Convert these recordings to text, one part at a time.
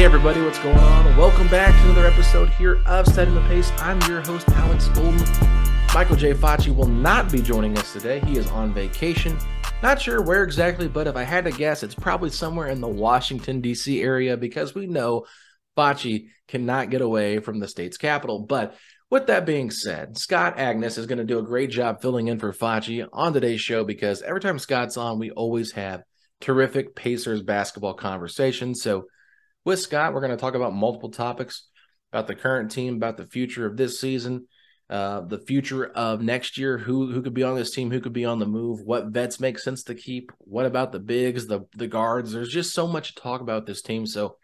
Hey everybody, what's going on? Welcome back to another episode here of Setting the Pace. I'm your host, Alex Golden. Michael J. Facci will not be joining us today. He is on vacation. Not sure where exactly, but if I had to guess, it's probably somewhere in the Washington, D.C. area because we know Facci cannot get away from the state's capital. But with that being said, Scott Agness is going to do a great job filling in for Facci on today's show because every time Scott's on, we always have terrific Pacers basketball conversations. So with Scott, we're going to talk about multiple topics about the current team, about the future of this season, uh, the future of next year, who who could be on this team, who could be on the move, what vets make sense to keep, what about the bigs, the the guards. There's just so much to talk about this team. So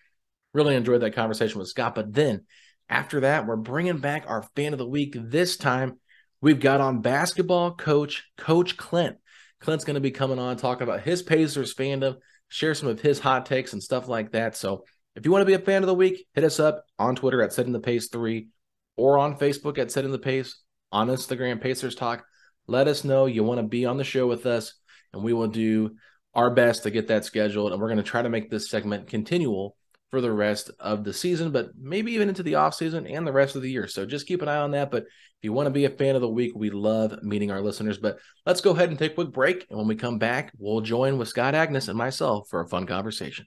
really enjoyed that conversation with Scott. But then after that, we're bringing back our fan of the week. This time we've got on basketball coach Coach Clint. Clint's going to be coming on talking about his Pacers fandom, share some of his hot takes and stuff like that. So if you want to be a fan of the week, hit us up on Twitter at Setting the Pace 3 or on Facebook at Setting the Pace, on Instagram, Pacers Talk. Let us know you want to be on the show with us, and we will do our best to get that scheduled. And we're going to try to make this segment continual for the rest of the season, but maybe even into the off season and the rest of the year. So just keep an eye on that. But if you want to be a fan of the week, we love meeting our listeners. But let's go ahead and take a quick break. And when we come back, we'll join with Scott Agness and myself for a fun conversation.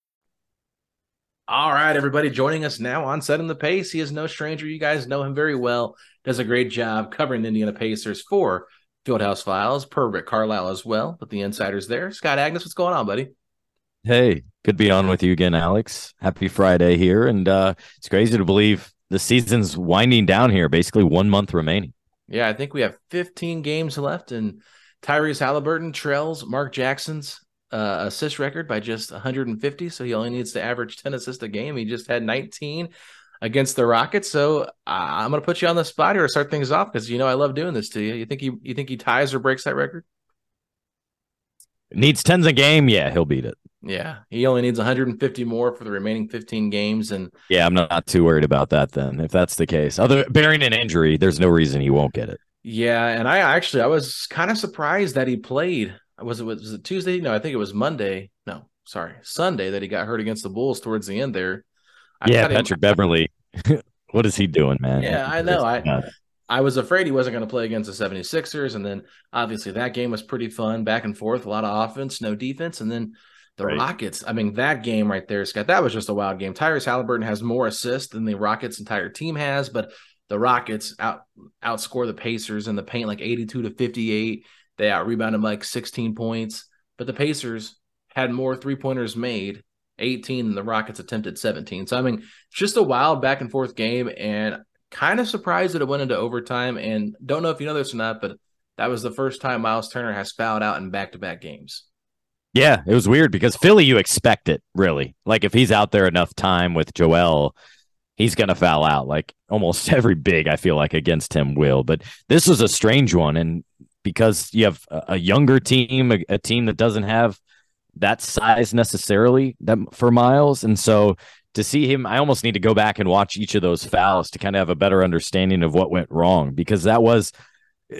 All right, everybody joining us now on Setting the Pace. He is no stranger. You guys know him very well. Does a great job covering the Indiana Pacers for Fieldhouse Files, per Rick Carlisle as well, But the insiders there. Scott Agness, what's going on, buddy? Hey, good to be on with you again, Alex. Happy Friday here. And uh, it's crazy to believe the season's winding down here, basically one month remaining. Yeah, I think we have 15 games left, and Tyrese Haliburton trails Mark Jackson's uh, assist record by just 150. So he only needs to average 10 assists a game. He just had 19 against the Rockets. So I'm going to put you on the spot here to start things off because you know I love doing this to you. You think he you think he ties or breaks that record? Needs tens a game. Yeah, he'll beat it. Yeah, he only needs 150 more for the remaining 15 games, and yeah, I'm not too worried about that. Then, if that's the case, other bearing an injury, there's no reason he won't get it. Yeah, and I actually I was kind of surprised that he played was it was it Tuesday? No, I think it was Monday. No, sorry, Sunday that he got hurt against the Bulls towards the end there. I yeah, Patrick him, Beverley. what is he doing, man? Yeah, I know. I I was afraid he wasn't going to play against the 76ers. And then obviously that game was pretty fun, back and forth, a lot of offense, no defense. And then the right. Rockets, I mean, that game right there, Scott, that was just a wild game. Tyrese Haliburton has more assists than the Rockets' entire team has, but the Rockets out outscore the Pacers in the paint like 82 to 58. They out rebounded like 16 points, but the Pacers had more three pointers made, 18, than the Rockets attempted 17. So, I mean, just a wild back and forth game, and kind of surprised that it went into overtime. And don't know if you know this or not, but that was the first time Miles Turner has fouled out in back to back games. Yeah, it was weird because Philly, you expect it really. Like if he's out there enough time with Joel, he's going to foul out. Like almost every big, I feel like against him will. But this was a strange one, and because you have a younger team, a, a team that doesn't have that size necessarily that for Miles, and so to see him, I almost need to go back and watch each of those fouls to kind of have a better understanding of what went wrong because that was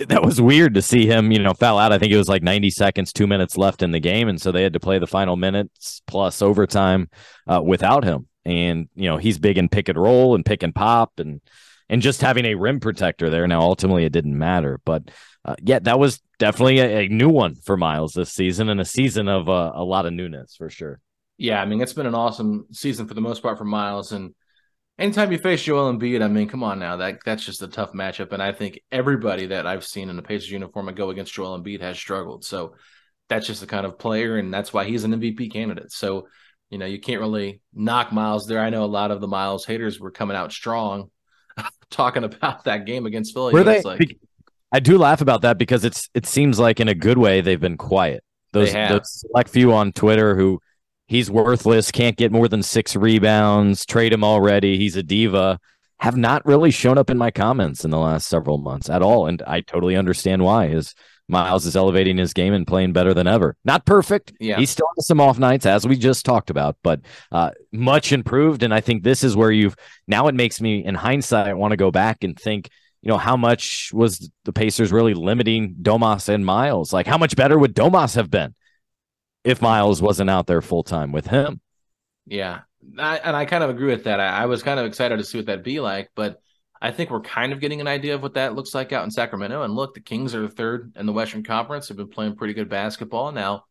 that was weird to see him, you know, foul out. I think it was like 90 seconds, two minutes left in the game, and so they had to play the final minutes plus overtime uh, without him. And you know, he's big in pick and roll and pick and pop, and and just having a rim protector there. Now, ultimately, it didn't matter, but uh, yeah, that was definitely a, a, new one for Miles this season and a season of uh, a lot of newness for sure. Yeah, I mean, it's been an awesome season for the most part for Miles. And anytime you face Joel Embiid, I mean, come on now, that that's just a tough matchup. And I think everybody that I've seen in the Pacers uniform and go against Joel Embiid has struggled. So that's just the kind of player, and that's why he's an MVP candidate. So you know, you can't really knock Miles there. I know a lot of the Miles haters were coming out strong talking about that game against Philly. Were they? Like, I do laugh about that because it's it seems like in a good way they've been quiet. Those, those select few on Twitter who he's worthless, can't get more than six rebounds, trade him already, he's a diva, have not really shown up in my comments in the last several months at all. And I totally understand why. His Miles is elevating his game and playing better than ever. Not perfect. Yeah. He still has some off nights, as we just talked about, but uh, much improved. And I think this is where you've now it makes me, in hindsight, want to go back and think you know, how much was the Pacers really limiting Domas and Miles? Like, how much better would Domas have been if Miles wasn't out there full time with him? Yeah. I, and I kind of agree with that. I, I, was kind of excited to see what that'd be like, but I think we're kind of getting an idea of what that looks like out in Sacramento. And look, the Kings are third in the Western Conference, have been playing pretty good basketball. Now,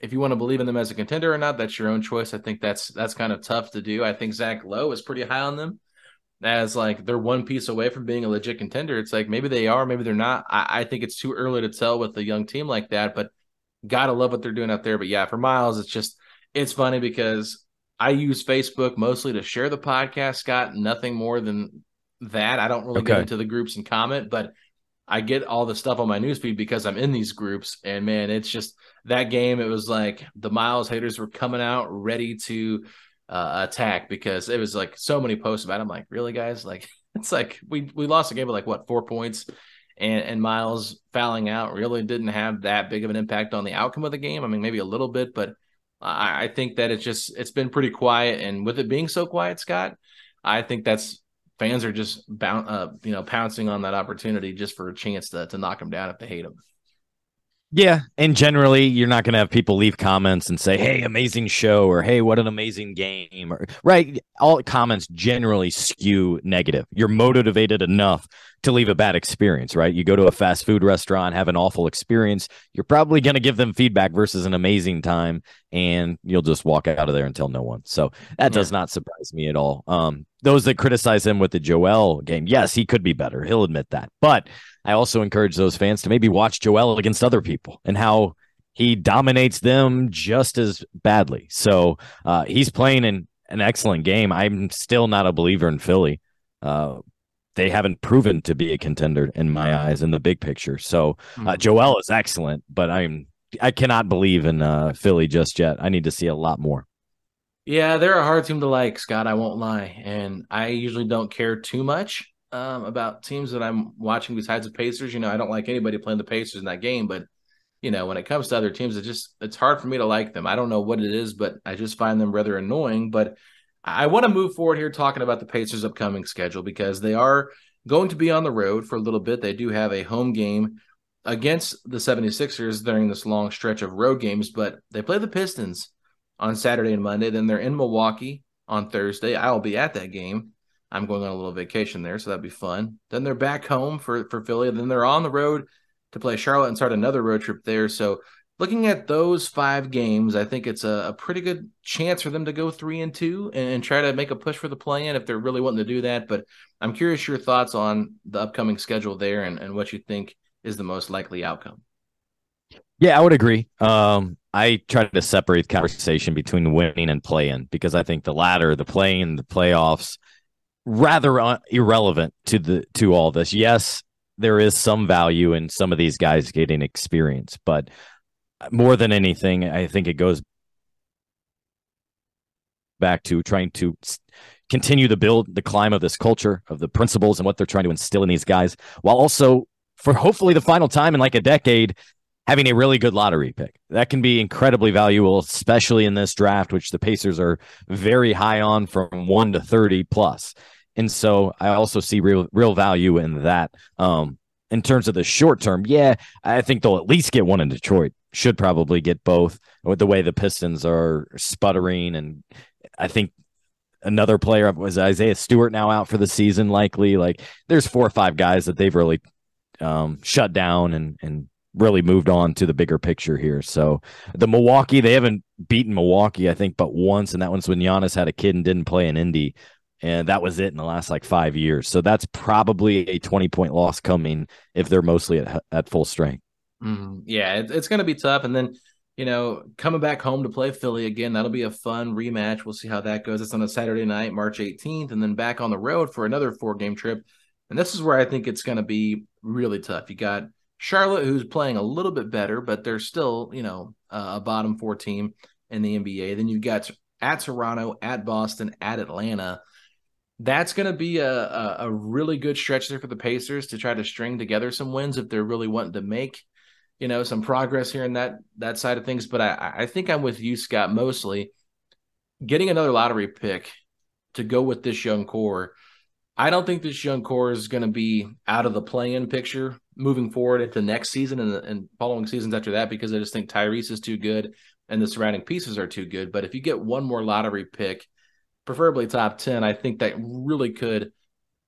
if you want to believe in them as a contender or not, that's your own choice. I think that's that's kind of tough to do. I think Zach Lowe is pretty high on them as like they're one piece away from being a legit contender. It's like maybe they are, maybe they're not. I, I think it's too early to tell with a young team like that, but gotta love what they're doing out there. But yeah, for Miles, it's just it's funny because I use Facebook mostly to share the podcast, Scott. Nothing more than that. I don't really okay. get into the groups and comment, but I get all the stuff on my newsfeed because I'm in these groups. And man, it's just that game. It was like the Miles haters were coming out ready to uh, attack because it was like so many posts about. It. I'm like, really, guys? Like, it's like we we lost a game with like what four points, and and Miles fouling out really didn't have that big of an impact on the outcome of the game. I mean, maybe a little bit, but I, I think that it's just it's been pretty quiet. And with it being so quiet, Scott, I think that's fans are just bound, uh, you know, pouncing on that opportunity just for a chance to to knock them down if they hate them. Yeah, and generally you're not going to have people leave comments and say, "Hey, amazing show," or "Hey, what an amazing game," or right. All comments generally skew negative. You're motivated enough to leave a bad experience, right? You go to a fast food restaurant, have an awful experience, you're probably going to give them feedback versus an amazing time, and you'll just walk out of there and tell no one. So that does not surprise me at all. Um, those that criticize him with the Joel game, yes, he could be better. He'll admit that. But I also encourage those fans to maybe watch Joel against other people and how he dominates them just as badly. So uh, he's playing an, an excellent game. I'm still not a believer in Philly. Uh, they haven't proven to be a contender in my eyes in the big picture. So uh, hmm. Joel is excellent, but I'm I cannot believe in uh, Philly just yet. I need to see a lot more. Yeah, they're a hard team to like, Scott. I won't lie, and I usually don't care too much um, about teams that I'm watching besides the Pacers. You know, I don't like anybody playing the Pacers in that game, but you know, when it comes to other teams, it just it's hard for me to like them. I don't know what it is, but I just find them rather annoying. But I want to move forward here talking about the Pacers' upcoming schedule because they are going to be on the road for a little bit. They do have a home game against the 76ers during this long stretch of road games, but they play the Pistons on Saturday and Monday. Then they're in Milwaukee on Thursday. I will be at that game. I'm going on a little vacation there, so that'd be fun. Then they're back home for for Philly. Then they're on the road to play Charlotte and start another road trip there. So looking at those five games, I think it's a, a, pretty good chance for them to go three and two and, and try to make a push for the play in if they're really wanting to do that. But I'm curious your thoughts on the upcoming schedule there and, and what you think is the most likely outcome. Yeah, I would agree. Um, I try to separate the conversation between winning and playing because I think the latter, the playing, the playoffs, rather un- irrelevant to the to all this. Yes, there is some value in some of these guys getting experience, but more than anything, I think it goes back to trying to continue to build the climb of this culture of the principles and what they're trying to instill in these guys, while also for hopefully the final time in like a decade having a really good lottery pick. That can be incredibly valuable, especially in this draft, which the Pacers are very high on from one to 30 plus. And so I also see real real value in that. Um, in terms of the short term, yeah, I think they'll at least get one in Detroit should probably get both with the way the Pistons are sputtering. And I think another player was Isaiah Stewart now out for the season, likely. Like there's four or five guys that they've really um, shut down and, and really moved on to the bigger picture here. So the Milwaukee, they haven't beaten Milwaukee, I think, but once, and that one's when Giannis had a kid and didn't play in Indy. And that was it in the last like five years. So that's probably a 20 point loss coming if they're mostly at, at full strength. Mm-hmm. Yeah, it, it's going to be tough. And then, you know, coming back home to play Philly again, that'll be a fun rematch. We'll see how that goes. It's on a Saturday night, March 18th, and then back on the road for another four game trip. And this is where I think it's going to be really tough. You got Charlotte, who's playing a little bit better, but they're still, you know, a bottom four team in the NBA. Then you've got at Toronto, at Boston, at Atlanta. That's going to be a, a, a really good stretch there for the Pacers to try to string together some wins if they're really wanting to make you know, some progress here in that that side of things. But I, I think I'm with you, Scott, mostly getting another lottery pick to go with this young core. I don't think this young core is going to be out of the play-in picture moving forward into next season and, and following seasons after that because I just think Tyrese is too good and the surrounding pieces are too good. But if you get one more lottery pick, preferably top 10, I think that really could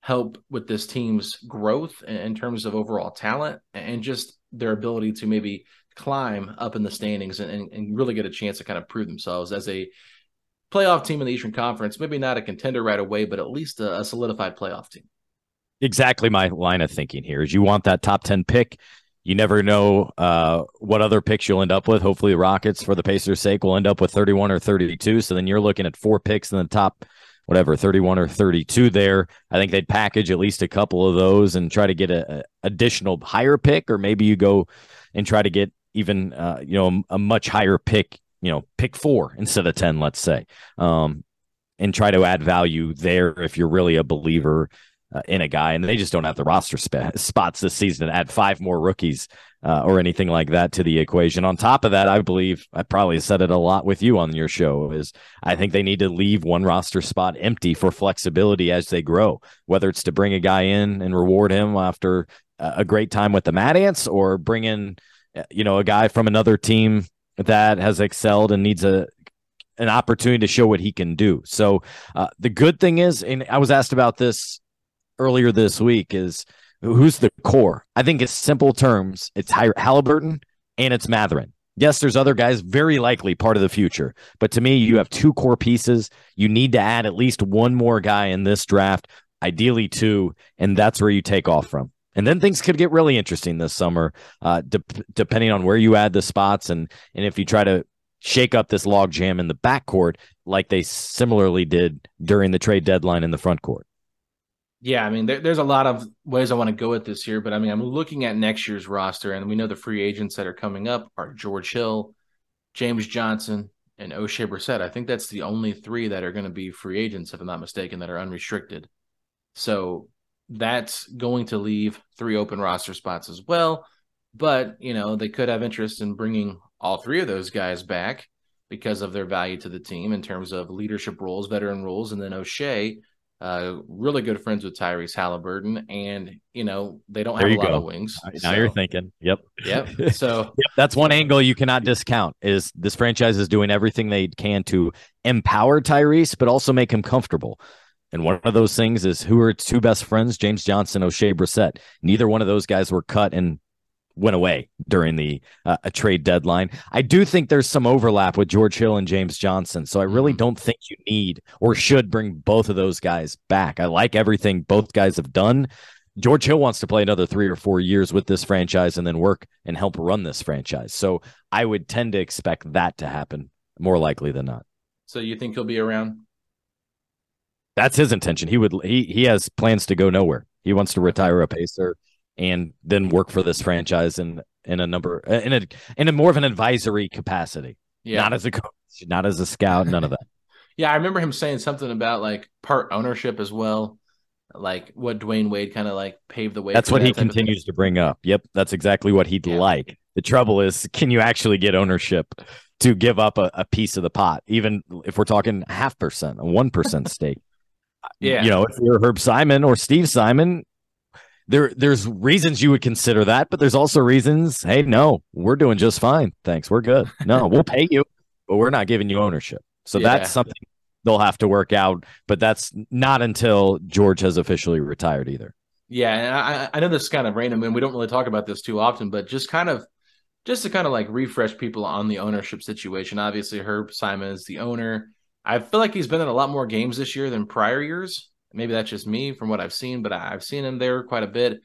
help with this team's growth in terms of overall talent and just their ability to maybe climb up in the standings and, and, really get a chance to kind of prove themselves as a playoff team in the Eastern Conference. Maybe not a contender right away, but at least a, a solidified playoff team. Exactly my line of thinking here is you want that top 10 pick. You never know uh, what other picks you'll end up with. Hopefully, the Rockets, for the Pacers' sake, will end up with 31 or 32. So then you're looking at four picks in the top, whatever, 31 or 32 there. I think they'd package at least a couple of those and try to get a, a additional higher pick, or maybe you go and try to get even, uh, you know, a much higher pick you know, pick four instead of 10, let's say, um, and try to add value there if you're really a believer uh, in a guy. And they just don't have the roster sp- spots this season to add five more rookies uh, or anything like that to the equation. On top of that, I believe I probably said it a lot with you on your show is I think they need to leave one roster spot empty for flexibility as they grow, whether it's to bring a guy in and reward him after a great time with the Mad Ants or bring in, uh, you know, a guy from another team that has excelled and needs a an opportunity to show what he can do. So uh, the good thing is, and I was asked about this earlier this week, is who's the core? I think it's simple terms. It's Haliburton and it's Mathurin. Yes, there's other guys very likely part of the future, but to me, you have two core pieces. You need to add at least one more guy in this draft, ideally two, and that's where you take off from. And then things could get really interesting this summer, uh, de- depending on where you add the spots and and if you try to shake up this logjam in the backcourt like they similarly did during the trade deadline in the front court. Yeah, I mean, there, there's a lot of ways I want to go with this here, but I mean, I'm looking at next year's roster, and we know the free agents that are coming up are George Hill, James Johnson, and Oshae Brissett. I think that's the only three that are going to be free agents, if I'm not mistaken, that are unrestricted. So that's going to leave three open roster spots as well. But, you know, they could have interest in bringing all three of those guys back because of their value to the team in terms of leadership roles, veteran roles. And then Oshae, uh, really good friends with Tyrese Haliburton. And, you know, they don't have a lot go. of wings. Now so. you're thinking, yep. Yep. So yep. that's one angle you cannot discount is this franchise is doing everything they can to empower Tyrese, but also make him comfortable. And one of those things is who are its two best friends, James Johnson, Oshae Brissett. Neither one of those guys were cut and went away during the uh, a trade deadline. I do think there's some overlap with George Hill and James Johnson, so I really mm-hmm. don't think you need or should bring both of those guys back. I like everything both guys have done. George Hill wants to play another three or four years with this franchise and then work and help run this franchise. So I would tend to expect that to happen more likely than not. So you think he'll be around? That's his intention. He would he he has plans to go nowhere. He wants to retire a pacer and then work for this franchise in in a number in a in a more of an advisory capacity. Yeah. Not as a coach, not as a scout, none of that. yeah, I remember him saying something about like part ownership as well. Like what Dwyane Wade kind of like paved the way. That's what that he continues to bring up. Yep, that's exactly what he'd yeah. like. The trouble is, can you actually get ownership to give up a, a piece of the pot, even if we're talking half percent, a one percent stake? Yeah. You know, if you're Herb Simon or Steve Simon, there there's reasons you would consider that, but there's also reasons, hey, no, we're doing just fine. Thanks. We're good. No, we'll pay you, but we're not giving you ownership. So yeah. that's something they'll have to work out, but that's not until George has officially retired either. Yeah, and I, I know this is kind of random and we don't really talk about this too often, but just kind of just to kind of like refresh people on the ownership situation. Obviously, Herb Simon is the owner. I feel like he's been in a lot more games this year than prior years. Maybe that's just me from what I've seen, but I've seen him there quite a bit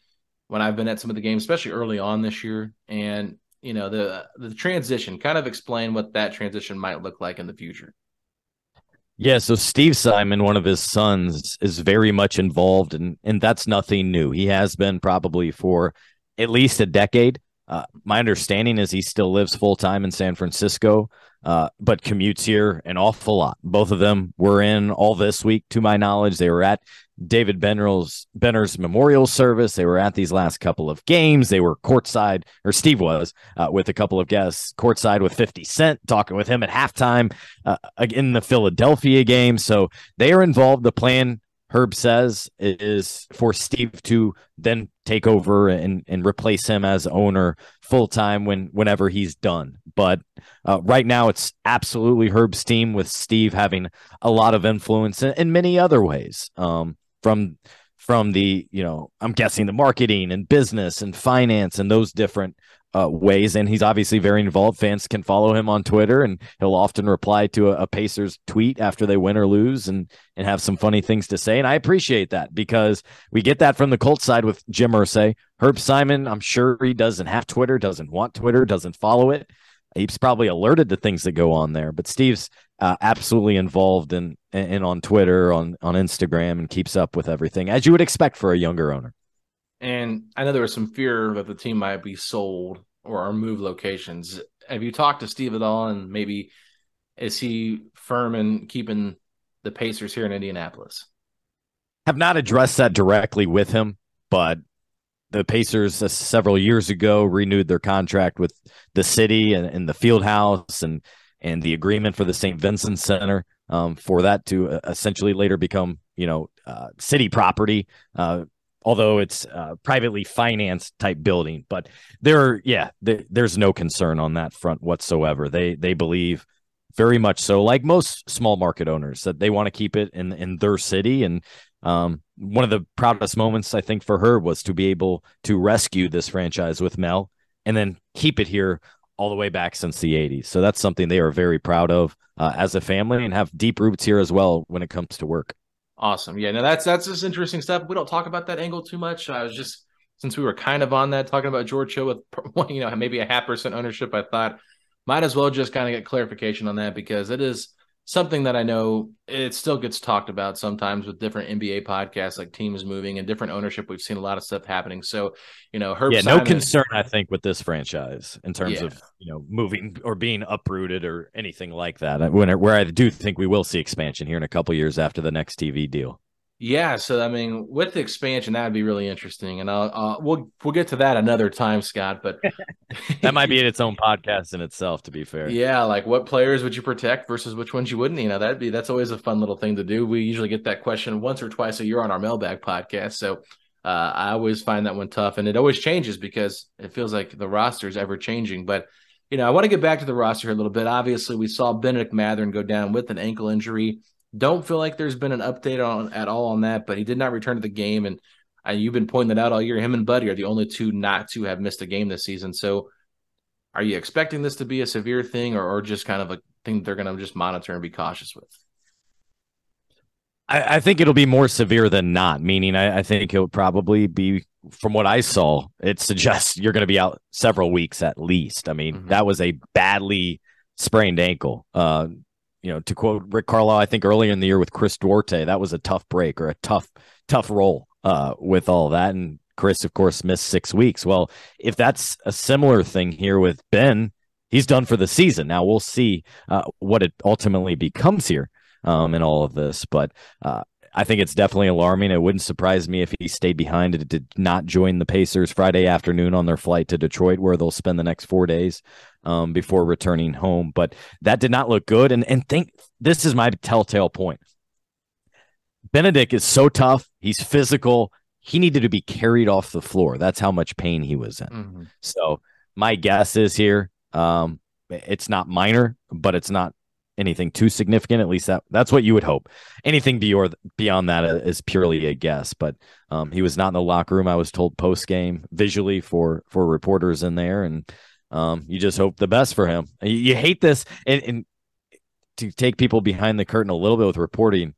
when I've been at some of the games, especially early on this year. And you know the the transition. Kind of explain what that transition might look like in the future. Yeah, so Steve Simon, one of his sons, is very much involved, and and that's nothing new. He has been probably for at least a decade. Uh, my understanding is he still lives full time in San Francisco uh, but commutes here an awful lot. Both of them were in all this week, to my knowledge. They were at David Benner's, Benner's memorial service. They were at these last couple of games. They were courtside, or Steve was, uh, with a couple of guests courtside with 50 Cent, talking with him at halftime uh, in the Philadelphia game. So they are involved. The plan Herb says is for Steve to then take over and, and replace him as owner full time when whenever he's done. But uh, right now, it's absolutely Herb's team with Steve having a lot of influence in, in many other ways. Um, from from the you know I'm guessing the marketing and business and finance and those different uh, ways, and he's obviously very involved. Fans can follow him on Twitter, and he'll often reply to a, a, Pacers tweet after they win or lose, and and have some funny things to say. And I appreciate that because we get that from the Colts side with Jim Irsay. Herb Simon, I'm sure he doesn't have Twitter, doesn't want Twitter, doesn't follow it. He's probably alerted to things that go on there, but Steve's uh, absolutely involved in and on Twitter, on on Instagram, and keeps up with everything as you would expect for a younger owner. And I know there was some fear that the team might be sold or move locations. Have you talked to Steve at all? And maybe is he firm in keeping the Pacers here in Indianapolis? Have not addressed that directly with him, but the Pacers uh, several years ago renewed their contract with the city and, and the field house and and the agreement for the St. Vincent Center um, for that to uh, essentially later become you know uh, city property. Although it's uh, privately financed type building. But there, yeah, there's no concern on that front whatsoever. They they believe very much so, like most small market owners, that they want to keep it in in their city. And um, one of the proudest moments I think for her was to be able to rescue this franchise with Mel and then keep it here all the way back since the 80s. So that's something they are very proud of uh, as a family and have deep roots here as well when it comes to work. Awesome. Yeah, no, that's that's just interesting stuff. We don't talk about that angle too much. I was just since we were kind of on that talking about George Hill with you know maybe a half percent ownership, I thought might as well just kind of get clarification on that because it is something that I know it still gets talked about sometimes with different NBA podcasts, like teams moving and different ownership. We've seen a lot of stuff happening. So, you know, Herb yeah, Simon, no concern, I think, with this franchise in terms yeah. of you know moving or being uprooted or anything like that. When where I do think we will see expansion here in a couple years after the next TV deal. Yeah, so I mean, with the expansion, that would be really interesting, and I'll, uh, we'll we'll get to that another time, Scott. But that might be in its own podcast in itself. To be fair, yeah, like what players would you protect versus which ones you wouldn't? You know, that'd be that's always a fun little thing to do. We usually get that question once or twice a year on our mailbag podcast, so uh, I always find that one tough, and it always changes because it feels like the roster is ever changing. But you know, I want to get back to the roster here a little bit. Obviously, we saw Bennedict Mathurin go down with an ankle injury. Don't feel like there's been an update on at all on that, but he did not return to the game, and uh, you've been pointing that out all year. Him and Buddy are the only two not to have missed a game this season. So, are you expecting this to be a severe thing, or, or just kind of a thing they're going to just monitor and be cautious with? I, I, think it'll be more severe than not. Meaning, I, I think it'll probably be, from what I saw, it suggests you're going to be out several weeks at least. I mean, mm-hmm. that was a badly sprained ankle. Uh, you know, to quote Rick Carlisle, I think earlier in the year with Chris Duarte, that was a tough break or a tough, tough roll uh, with all that. And Chris, of course, missed six weeks. Well, if that's a similar thing here with Ben, he's done for the season. Now we'll see uh, what it ultimately becomes here um, in all of this. But uh, I think it's definitely alarming. It wouldn't surprise me if he stayed behind and did not join the Pacers Friday afternoon on their flight to Detroit, where they'll spend the next four days um, before returning home. But that did not look good. And and think this is my telltale point. Bennedict is so tough. He's physical. He needed to be carried off the floor. That's how much pain he was in. Mm-hmm. So my guess is here. Um, it's not minor, but it's not anything too significant. At least that that's what you would hope. Anything beyond beyond that is purely a guess. But um, he was not in the locker room. I was told post game visually for for reporters in there, and um, you just hope the best for him. You, you hate this, and, and to take people behind the curtain a little bit with reporting.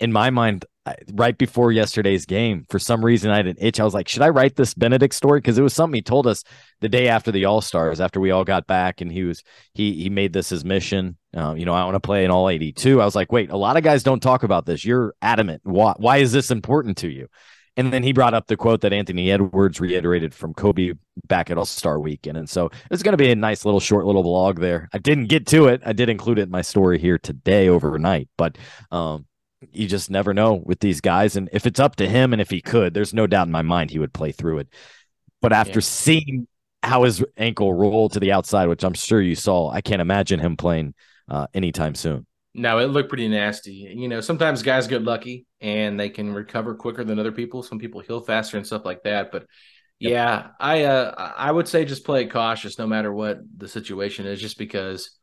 In my mind, right before yesterday's game, for some reason I had an itch. I was like, should I write this Bennedict story? Because it was something he told us the day after the All Stars, after we all got back, and he was he he made this his mission. Uh, you know, I want to play in all 82. I was like, wait, a lot of guys don't talk about this. You're adamant. Why why is this important to you? And then he brought up the quote that Anthony Edwards reiterated from Kobe back at All Star Weekend. And so it's going to be a nice little short little vlog there. I didn't get to it. I did include it in my story here today overnight, but um, you just never know with these guys. And if it's up to him and if he could, there's no doubt in my mind he would play through it. But after yeah. seeing how his ankle rolled to the outside, which I'm sure you saw, I can't imagine him playing uh, anytime soon. No, it looked pretty nasty. You know, sometimes guys get lucky and they can recover quicker than other people. Some people heal faster and stuff like that. But yep. yeah, I uh, I would say just play it cautious no matter what the situation is, just because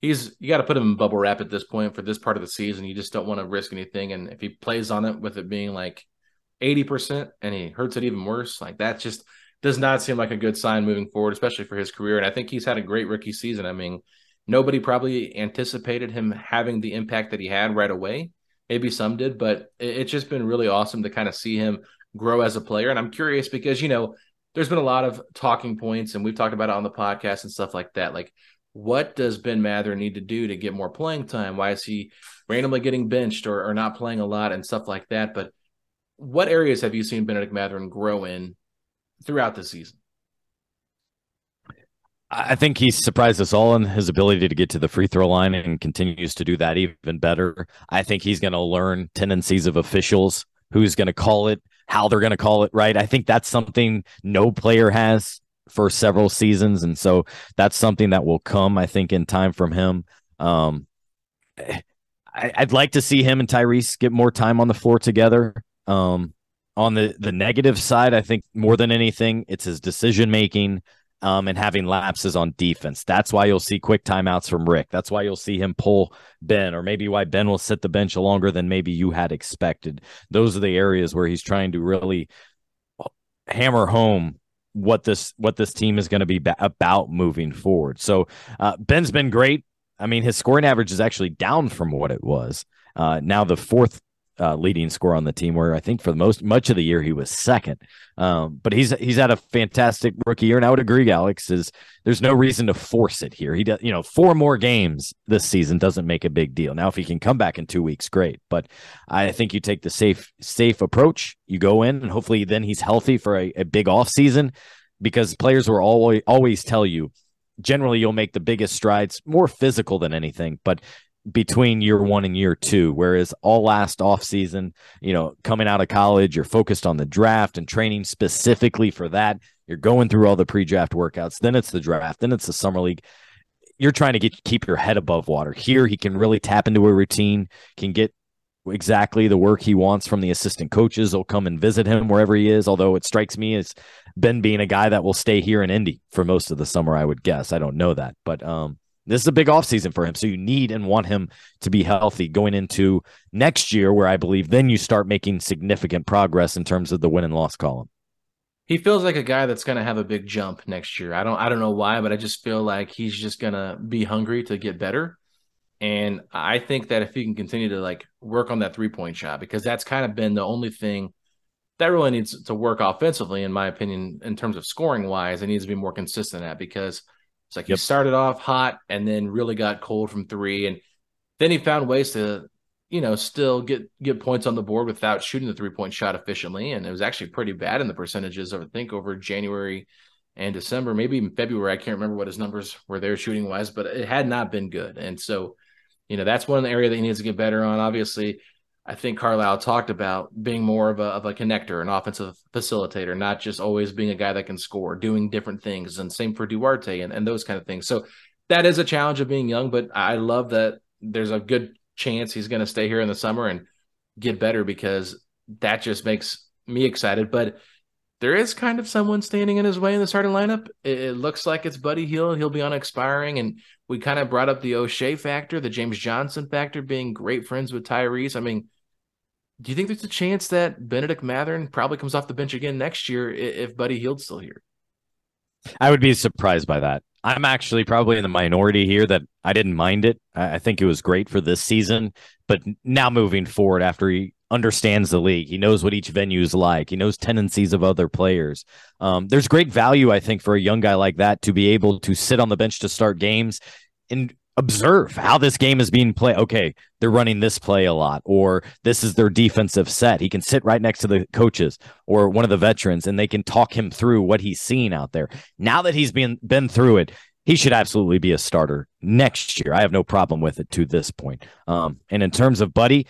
he's you got to put him in bubble wrap at this point for this part of the season. You just don't want to risk anything. And if he plays on it with it being like eighty percent and he hurts it even worse, like that just does not seem like a good sign moving forward, especially for his career. And I think he's had a great rookie season. I mean, nobody probably anticipated him having the impact that he had right away. Maybe some did, but it's just been really awesome to kind of see him grow as a player. And I'm curious because, you know, there's been a lot of talking points and we've talked about it on the podcast and stuff like that. Like, what does Ben Mather need to do to get more playing time? Why is he randomly getting benched or, or not playing a lot and stuff like that? But what areas have you seen Bennedict Mathurin grow in throughout the season? I think he's surprised us all in his ability to get to the free throw line and continues to do that even better. I think he's going to learn tendencies of officials, who's going to call it, how they're going to call it, right? I think that's something no player has for several seasons. And so that's something that will come, I think, in time from him. Um, I, would like to see him and Tyrese get more time on the floor together. Um, on the the negative side, I think more than anything, it's his decision making um, and having lapses on defense. That's why you'll see quick timeouts from Rick. That's why you'll see him pull Ben, or maybe why Ben will sit the bench longer than maybe you had expected. Those are the areas where he's trying to really hammer home what this what this team is going to be ba- about moving forward. So uh, Ben's been great. I mean, his scoring average is actually down from what it was. Uh, now the fourth uh, leading scorer on the team, where I think for the most much of the year he was second. Um, but he's he's had a fantastic rookie year, and I would agree, Alex, is there's no reason to force it here. He does, you know, four more games this season doesn't make a big deal. Now, if he can come back in two weeks, great. But I think you take the safe safe approach. You go in, and hopefully then he's healthy for a, a big off season, because players will always always tell you generally you'll make the biggest strides more physical than anything but between year one and year two. Whereas all last off season, you know, coming out of college, you're focused on the draft and training specifically for that. You're going through all the pre-draft workouts. Then it's the draft. Then it's the summer league. You're trying to get keep your head above water. Here, he can really tap into a routine, can get exactly the work he wants from the assistant coaches. They'll come and visit him wherever he is. Although it strikes me as Ben being a guy that will stay here in Indy for most of the summer, I would guess. I don't know that, but um, this is a big offseason for him. So you need and want him to be healthy going into next year, where I believe then you start making significant progress in terms of the win and loss column. He feels like a guy that's going to have a big jump next year. I don't I don't know why, but I just feel like he's just going to be hungry to get better. And I think that if he can continue to like work on that three-point shot because that's kind of been the only thing that really needs to work offensively in my opinion in terms of scoring wise, it needs to be more consistent at because – it's like yep. he started off hot and then really got cold from three, and then he found ways to, you know, still get get points on the board without shooting the three point shot efficiently. And it was actually pretty bad in the percentages. I think over January and December, maybe even February. I can't remember what his numbers were there shooting wise, but it had not been good. And so, you know, that's one area that he needs to get better on. Obviously, I think Carlisle talked about being more of a, of a connector, an offensive facilitator, not just always being a guy that can score, doing different things. And same for Duarte and, and those kind of things. So that is a challenge of being young, but I love that there's a good chance he's going to stay here in the summer and get better because that just makes me excited. But there is kind of someone standing in his way in the starting lineup. It, it looks like it's Buddy Hield. He'll be on expiring. And we kind of brought up the Oshae factor, the James Johnson factor, being great friends with Tyrese. I mean, do you think there's a chance that Bennedict Mathurin probably comes off the bench again next year if Buddy Hield's still here? I would be surprised by that. I'm actually probably in the minority here that I didn't mind it. I think it was great for this season, but now moving forward, after he understands the league, he knows what each venue is like, he knows tendencies of other players. Um, there's great value, I think, for a young guy like that to be able to sit on the bench to start games and observe how this game is being played. Okay, they're running this play a lot, or this is their defensive set. He can sit right next to the coaches or one of the veterans, and they can talk him through what he's seeing out there. Now that he's been been through it, he should absolutely be a starter next year. I have no problem with it to this point. Um, and in terms of Buddy,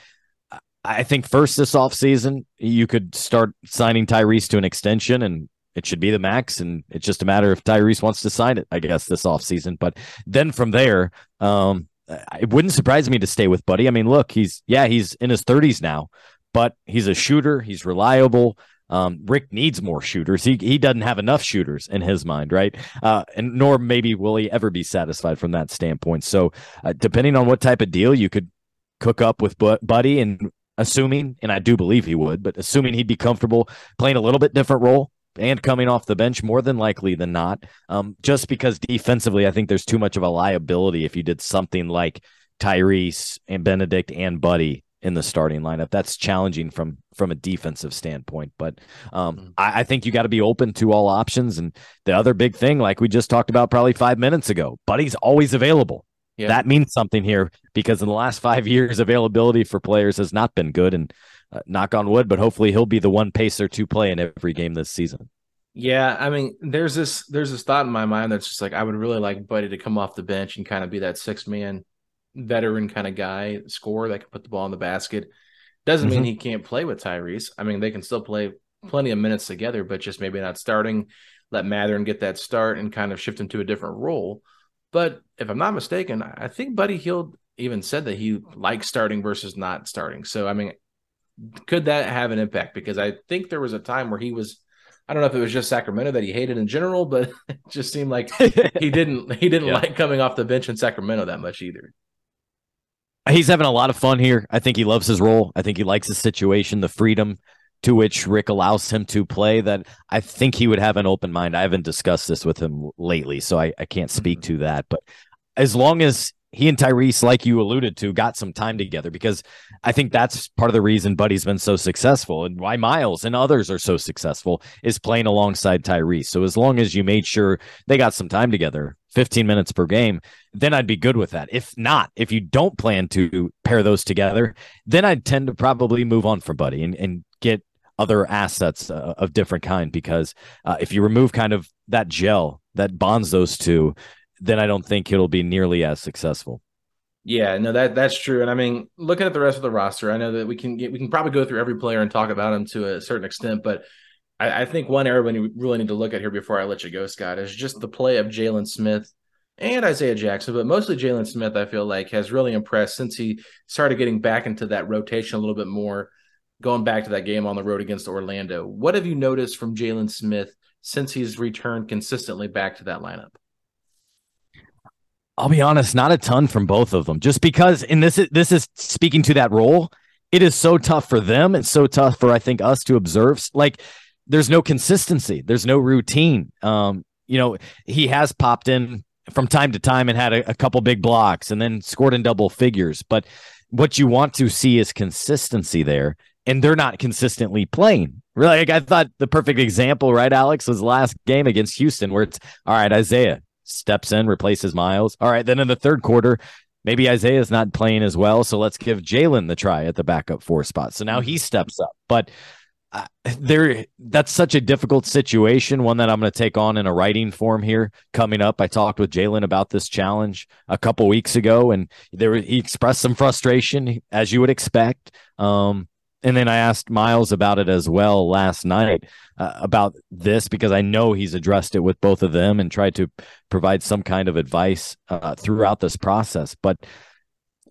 I think first this offseason, you could start signing Tyrese to an extension and it should be the max, and it's just a matter if Tyrese wants to sign it, I guess, this offseason. But then from there, um, it wouldn't surprise me to stay with Buddy. I mean, look, he's yeah, he's in his 30s now, but he's a shooter. He's reliable. Um, Rick needs more shooters. He he doesn't have enough shooters in his mind, right? Uh, and nor maybe will he ever be satisfied from that standpoint. So, uh, depending on what type of deal you could cook up with Buddy, and assuming, and I do believe he would, but assuming he'd be comfortable playing a little bit different role and coming off the bench more than likely than not. Um, just because defensively, I think there's too much of a liability if you did something like Tyrese and Bennedict and Buddy in the starting lineup. That's challenging from from a defensive standpoint. But um, mm-hmm. I, I, think you got to be open to all options. And the other big thing, like we just talked about probably five minutes ago, Buddy's always available. Yeah. That means something here because in the last five years, availability for players has not been good. And uh, knock on wood, but hopefully he'll be the one pacer to play in every game this season. Yeah, I mean, there's this there's this thought in my mind that's just like I would really like Buddy to come off the bench and kind of be that six man veteran kind of guy, scorer that can put the ball in the basket. Doesn't mm-hmm. mean he can't play with Tyrese. I mean, they can still play plenty of minutes together, but just maybe not starting. Let Mathurin get that start and kind of shift him to a different role. But if I'm not mistaken, I think Buddy Hield even said that he likes starting versus not starting. So I mean, could that have an impact? Because I think there was a time where he was. I don't know if it was just Sacramento that he hated in general, but it just seemed like he didn't he didn't yeah. like coming off the bench in Sacramento that much either. He's having a lot of fun here. I think he loves his role. I think he likes his situation, the freedom to which Rick allows him to play. That I think he would have an open mind. I haven't discussed this with him lately, so I, I can't speak mm-hmm. to that. But as long as he and Tyrese, like you alluded to, got some time together because I think that's part of the reason Buddy's been so successful and why Miles and others are so successful is playing alongside Tyrese. So as long as you made sure they got some time together, 15 minutes per game, then I'd be good with that. If not, if you don't plan to pair those together, then I'd tend to probably move on from Buddy and, and get other assets uh, of different kind because uh, if you remove kind of that gel that bonds those two then I don't think it'll be nearly as successful. Yeah, no, that that's true. And I mean, looking at the rest of the roster, I know that we can get, we can probably go through every player and talk about them to a certain extent, but I, I think one area we really need to look at here before I let you go, Scott, is just the play of Jalen Smith and Isaiah Jackson, but mostly Jalen Smith. I feel like has really impressed since he started getting back into that rotation a little bit more, going back to that game on the road against Orlando. What have you noticed from Jalen Smith since he's returned consistently back to that lineup? I'll be honest, not a ton from both of them. Just because, and this is this is speaking to that role. It is so tough for them. It's so tough for I think us to observe. Like, there's no consistency. There's no routine. Um, you know, he has popped in from time to time and had a, a couple big blocks and then scored in double figures. But what you want to see is consistency there, and they're not consistently playing. Really, like I thought the perfect example, right, Alex, was last game against Houston, where it's all right, Isaiah, steps in, replaces Miles. All right, then in the third quarter, maybe Isaiah's not playing as well, so let's give Jalen the try at the backup four spot. So now he steps up, but. Uh, there that's such a difficult situation one that i'm going to take on in a writing form here coming up i talked with jalen about this challenge a couple weeks ago and there he expressed some frustration as you would expect um, and then I asked Miles about it as well last night uh, about this because I know he's addressed it with both of them and tried to provide some kind of advice uh, throughout this process. But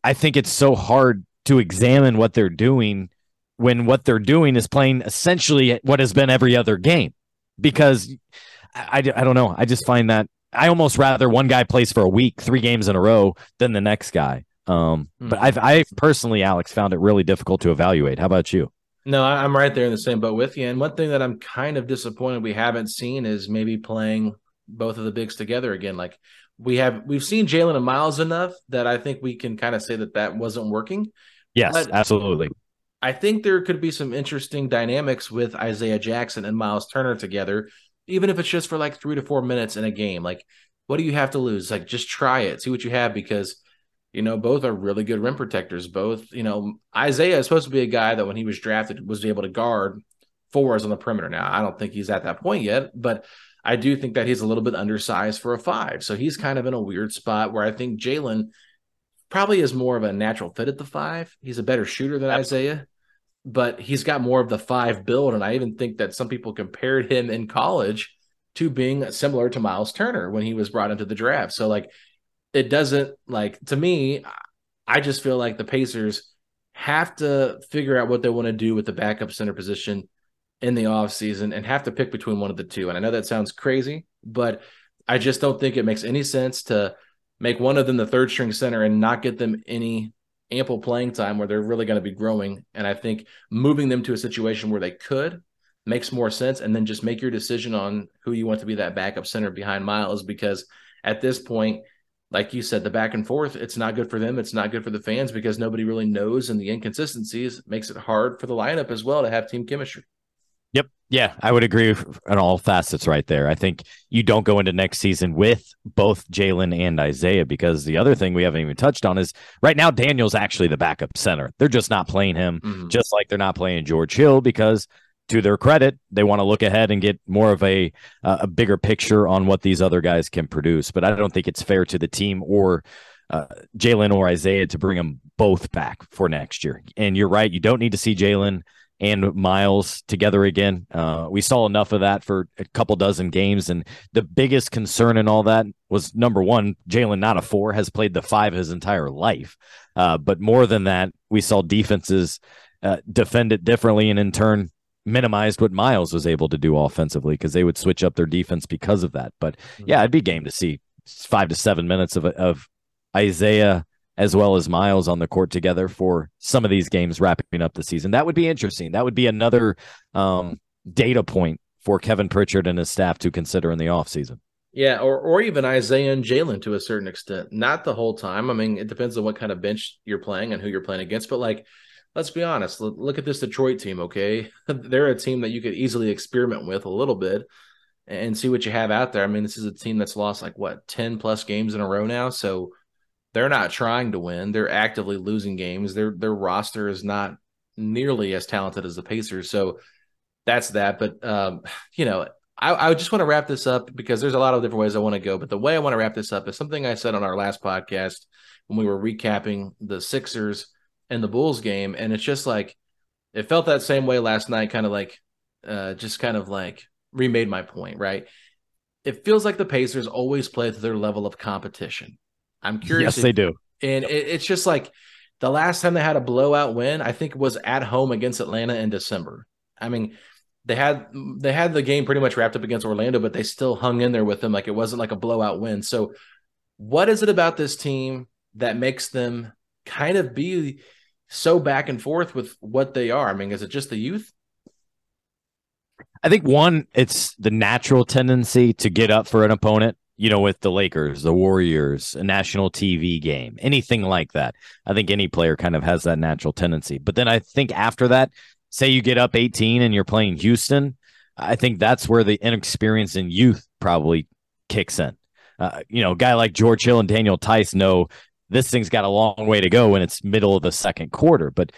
I think it's so hard to examine what they're doing when what they're doing is playing essentially what has been every other game because I, I, I don't know. I just find that I almost rather one guy plays for a week, three games in a row than the next guy. Um, mm. but I've I personally, Alex, found it really difficult to evaluate. How about you? No, I'm right there in the same boat with you. And one thing that I'm kind of disappointed we haven't seen is maybe playing both of the bigs together again. Like we have, we've seen Jalen and Miles enough that I think we can kind of say that that wasn't working. Yes, but absolutely. I think there could be some interesting dynamics with Isaiah Jackson and Miles Turner together, even if it's just for like three to four minutes in a game. Like, what do you have to lose? Like, just try it, see what you have, because you know, both are really good rim protectors. Both, you know, Isaiah is supposed to be a guy that when he was drafted was able to guard fours on the perimeter. Now, I don't think he's at that point yet, but I do think that he's a little bit undersized for a five. So he's kind of in a weird spot where I think Jalen probably is more of a natural fit at the five. He's a better shooter than Isaiah, but he's got more of the five build. And I even think that some people compared him in college to being similar to Miles Turner when he was brought into the draft. So like it doesn't like to me. I just feel like the Pacers have to figure out what they want to do with the backup center position in the offseason and have to pick between one of the two. And I know that sounds crazy, but I just don't think it makes any sense to make one of them the third string center and not get them any ample playing time where they're really going to be growing. And I think moving them to a situation where they could makes more sense. And then just make your decision on who you want to be that backup center behind Miles, because at this point, like you said, the back and forth, it's not good for them. It's not good for the fans because nobody really knows. And the inconsistencies makes it hard for the lineup as well to have team chemistry. Yep. Yeah, I would agree on all facets right there. I think you don't go into next season with both Jalen and Isaiah because the other thing we haven't even touched on is right now Daniel's actually the backup center. They're just not playing him, mm-hmm. just like they're not playing George Hill because to their credit, they want to look ahead and get more of a uh, a bigger picture on what these other guys can produce. But I don't think it's fair to the team or uh, Jalen or Isaiah to bring them both back for next year. And you're right, you don't need to see Jalen and Miles together again. Uh, we saw enough of that for a couple dozen games. And the biggest concern in all that was number one, Jalen, not a four, has played the five his entire life. Uh, but more than that, we saw defenses uh, defend it differently and in turn minimized what Miles was able to do offensively because they would switch up their defense because of that. But mm-hmm. yeah, I'd be game to see five to seven minutes of, of Isaiah as well as Miles on the court together for some of these games wrapping up the season. That would be interesting. That would be another um, data point for Kevin Pritchard and his staff to consider in the offseason. Yeah, or or even Isaiah and Jalen to a certain extent. Not the whole time. I mean, it depends on what kind of bench you're playing and who you're playing against. But like, let's be honest. Look at this Detroit team. Okay, they're a team that you could easily experiment with a little bit and see what you have out there. I mean, this is a team that's lost like what ten plus games in a row now. So they're not trying to win. They're actively losing games. Their their roster is not nearly as talented as the Pacers. So that's that. But um, you know, I, I just want to wrap this up because there's a lot of different ways I want to go. But the way I want to wrap this up is something I said on our last podcast when we were recapping the Sixers and the Bulls game, and it's just like it felt that same way last night, kind of like uh, just kind of like remade my point, right? It feels like the Pacers always play to their level of competition. I'm curious. Yes, if, they do. And it, it's just like the last time they had a blowout win, I think was at home against Atlanta in December. I mean, they had they had the game pretty much wrapped up against Orlando, but they still hung in there with them. Like it wasn't like a blowout win. So, what is it about this team that makes them kind of be so back and forth with what they are? I mean, is it just the youth? I think one, it's the natural tendency to get up for an opponent you know, with the Lakers, the Warriors, a national TV game, anything like that. I think any player kind of has that natural tendency. But then I think after that, say you get up 18 and you're playing Houston, I think that's where the inexperience in youth probably kicks in. Uh, you know, a guy like George Hill and Daniel Theis know this thing's got a long way to go when it's middle of the second quarter. But,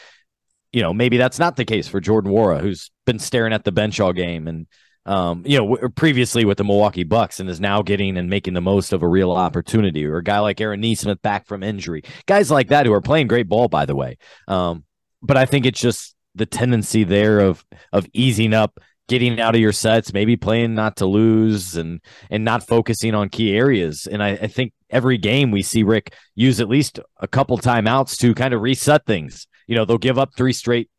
you know, maybe that's not the case for Jordan Nwora, who's been staring at the bench all game and um, you know, w- previously with the Milwaukee Bucks and is now getting and making the most of a real opportunity, or a guy like Aaron Nesmith back from injury, guys like that who are playing great ball, by the way. Um, but I think it's just the tendency there of of easing up, getting out of your sets, maybe playing not to lose, and and not focusing on key areas. And I, I think every game we see Rick use at least a couple timeouts to kind of reset things. You know, they'll give up three straight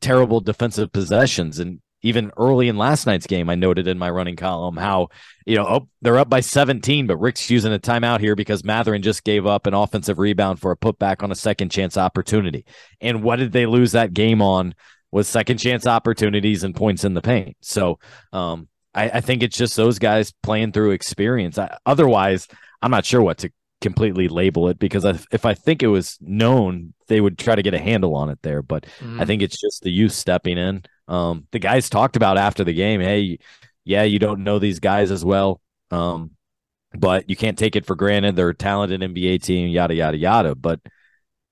terrible defensive possessions and even early in last night's game, I noted in my running column how, you know, oh, they're up by 17, but Rick's using a timeout here because Mathurin just gave up an offensive rebound for a putback on a second chance opportunity. And what did they lose that game on? Was second chance opportunities and points in the paint. So um, I, I, think it's just those guys playing through experience. I, otherwise, I'm not sure what to completely label it because I, if I think it was known, they would try to get a handle on it there. But mm. I think it's just the youth stepping in. Um, the guys talked about after the game, hey, yeah, you don't know these guys as well, um, but you can't take it for granted. They're a talented NBA team, yada yada yada. But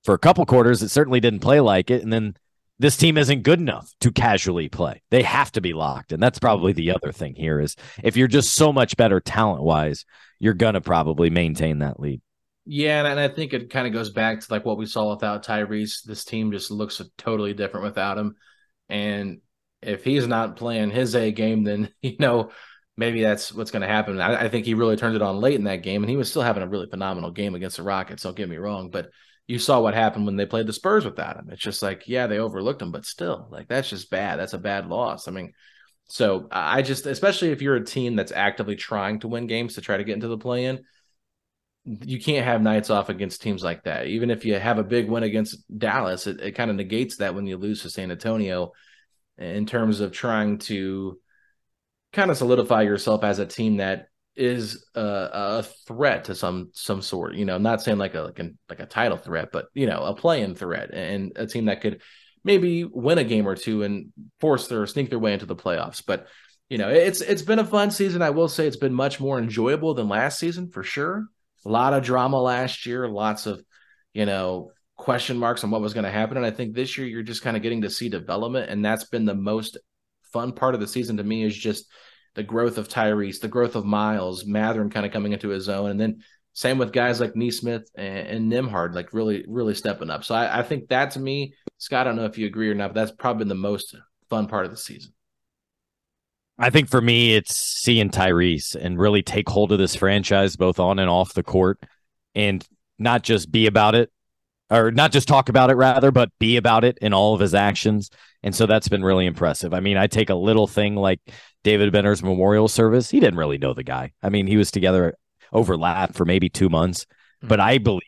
for a couple quarters, it certainly didn't play like it, and then this team isn't good enough to casually play. They have to be locked. And that's probably the other thing here is if you're just so much better talent wise, you're gonna probably maintain that lead. Yeah, and I think it kind of goes back to like what we saw without Tyrese. This team just looks totally different without him. And if he's not playing his A game, then you know maybe that's what's going to happen. I, I, think he really turned it on late in that game, and he was still having a really phenomenal game against the Rockets. Don't get me wrong, but you saw what happened when they played the Spurs without him. It's just like, yeah, they overlooked him, but still, like that's just bad. That's a bad loss. I mean, so I just, especially if you're a team that's actively trying to win games to try to get into the play-in, you can't have nights off against teams like that. Even if you have a big win against Dallas, it, it kind of negates that when you lose to San Antonio in terms of trying to kind of solidify yourself as a team that is a, a threat to some some sort. You know, not saying like a like a like a title threat, but you know, a playing threat and a team that could maybe win a game or two and force their sneak their way into the playoffs. But you know, it's it's been a fun season. I will say it's been much more enjoyable than last season for sure. A lot of drama last year, lots of you know question marks on what was going to happen, and I think this year you're just kind of getting to see development, and that's been the most fun part of the season to me is just the growth of Tyrese, the growth of Miles, Mathurin kind of coming into his own, and then same with guys like Nesmith and, and Nembhard, like really, really stepping up. So I, I, think that to me, Scott, I don't know if you agree or not, but that's probably been the most fun part of the season. I think for me, it's seeing Tyrese and really take hold of this franchise, both on and off the court, and not just be about it, or not just talk about it rather, but be about it in all of his actions. And so that's been really impressive. I mean, I take a little thing like David Benner's memorial service. He didn't really know the guy. I mean, he was together overlap for maybe two months, mm-hmm. but I believe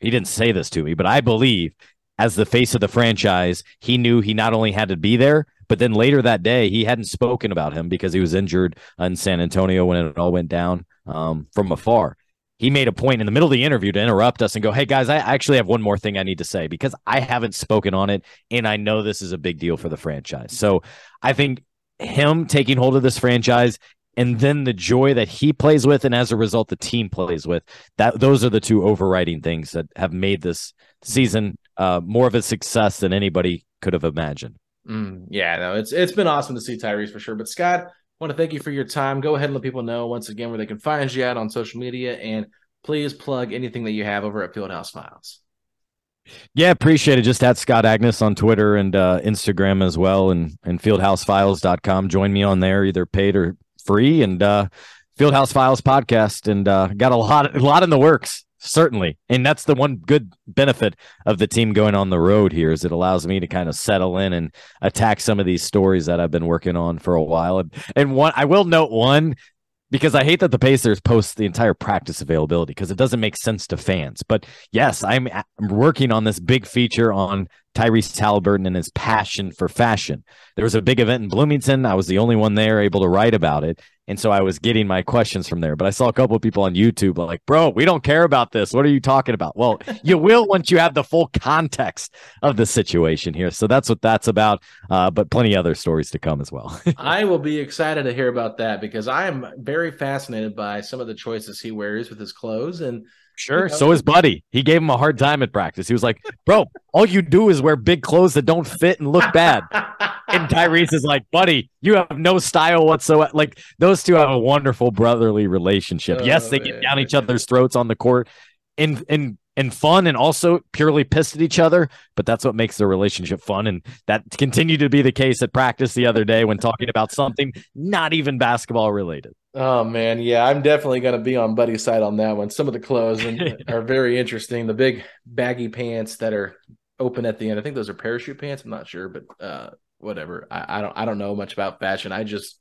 he didn't say this to me, but I believe as the face of the franchise, he knew he not only had to be there, but then later that day, he hadn't spoken about him because he was injured in San Antonio when it all went down um, from afar he made a point in the middle of the interview to interrupt us and go, Hey guys, I actually have one more thing I need to say because I haven't spoken on it and I know this is a big deal for the franchise. So I think him taking hold of this franchise and then the joy that he plays with and as a result the team plays with that those are the two overriding things that have made this season uh, more of a success than anybody could have imagined. Mm, yeah, no, it's it's been awesome to see Tyrese for sure. But Scott, want to thank you for your time. Go ahead and let people know once again where they can find you at on social media, and please plug anything that you have over at Fieldhouse Files. Yeah, appreciate it. Just at Scott Agness on Twitter and uh, Instagram as well, and and fieldhousefiles.com. Join me on there, either paid or free, and uh, Fieldhouse Files podcast, and uh, got a lot a lot in the works certainly and that's the one good benefit of the team going on the road here is it allows me to kind of settle in and attack some of these stories that i've been working on for a while and, and one i will note one because I hate that the Pacers post the entire practice availability because it doesn't make sense to fans. But yes, I'm, I'm working on this big feature on Tyrese Haliburton and his passion for fashion. There was a big event in Bloomington. I was the only one there able to write about it. And so I was getting my questions from there. But I saw a couple of people on YouTube like, bro, we don't care about this. What are you talking about? Well, you will once you have the full context of the situation here. So that's what that's about. Uh, but plenty other stories to come as well. I will be excited to hear about that because I am very fascinated by some of the choices he wears with his clothes. And Sure. You know? So is Buddy. He gave him a hard time at practice. He was like, "Bro, all you do is wear big clothes that don't fit and look bad." and Tyrese is like, "Buddy, you have no style whatsoever." Like those two have a wonderful brotherly relationship. Oh, yes, they man. get down each other's throats on the court, and and and fun and also purely pissed at each other, but that's what makes their relationship fun. And that continued to be the case at practice the other day when talking about something not even basketball related. Oh man, yeah, I'm definitely gonna be on Buddy's side on that one. Some of the clothes are very interesting. The big baggy pants that are open at the end. I think those are parachute pants. I'm not sure, but uh, whatever. I, I don't I don't know much about fashion. I just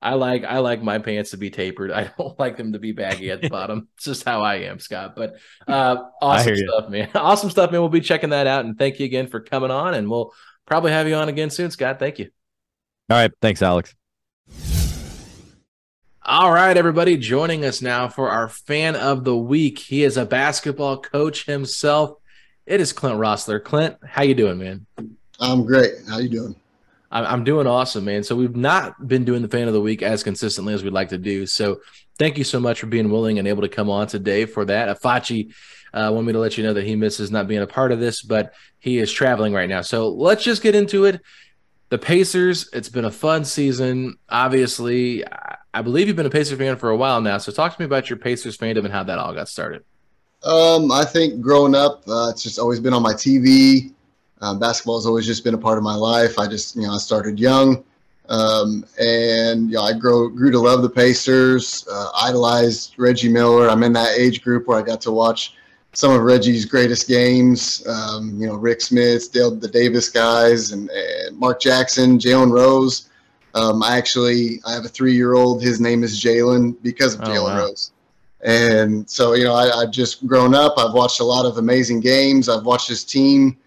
I like I like my pants to be tapered. I don't like them to be baggy at the bottom. It's just how I am, Scott. But uh, awesome stuff, man. Awesome stuff, man. We'll be checking that out. And thank you again for coming on. And we'll probably have you on again soon, Scott. Thank you. All right. Thanks, Alex. All right, everybody, joining us now for our fan of the week. He is a basketball coach himself. It is Clint Rossler. Clint, how you doing, man? I'm great. How you doing? I'm doing awesome, man. So we've not been doing the fan of the week as consistently as we'd like to do. So thank you so much for being willing and able to come on today for that. Afachi uh, wanted me to let you know that he misses not being a part of this, but he is traveling right now. So let's just get into it. The Pacers, it's been a fun season. Obviously, I believe you've been a Pacers fan for a while now. So talk to me about your Pacers fandom and how that all got started. Um, I think growing up, uh, it's just always been on my TV. Um, basketball has always just been a part of my life. I just, you know, I started young, um, and you know, I grew grew to love the Pacers. Uh, idolized Reggie Miller. I'm in that age group where I got to watch some of Reggie's greatest games. Um, you know, Rik Smits, Dale, the Davis guys, and, and Mark Jackson, Jalen Rose. Um, I actually I have a three year old. His name is Jalen because of oh, Jalen wow. Rose. And so, you know, I, I've just grown up. I've watched a lot of amazing games. I've watched his team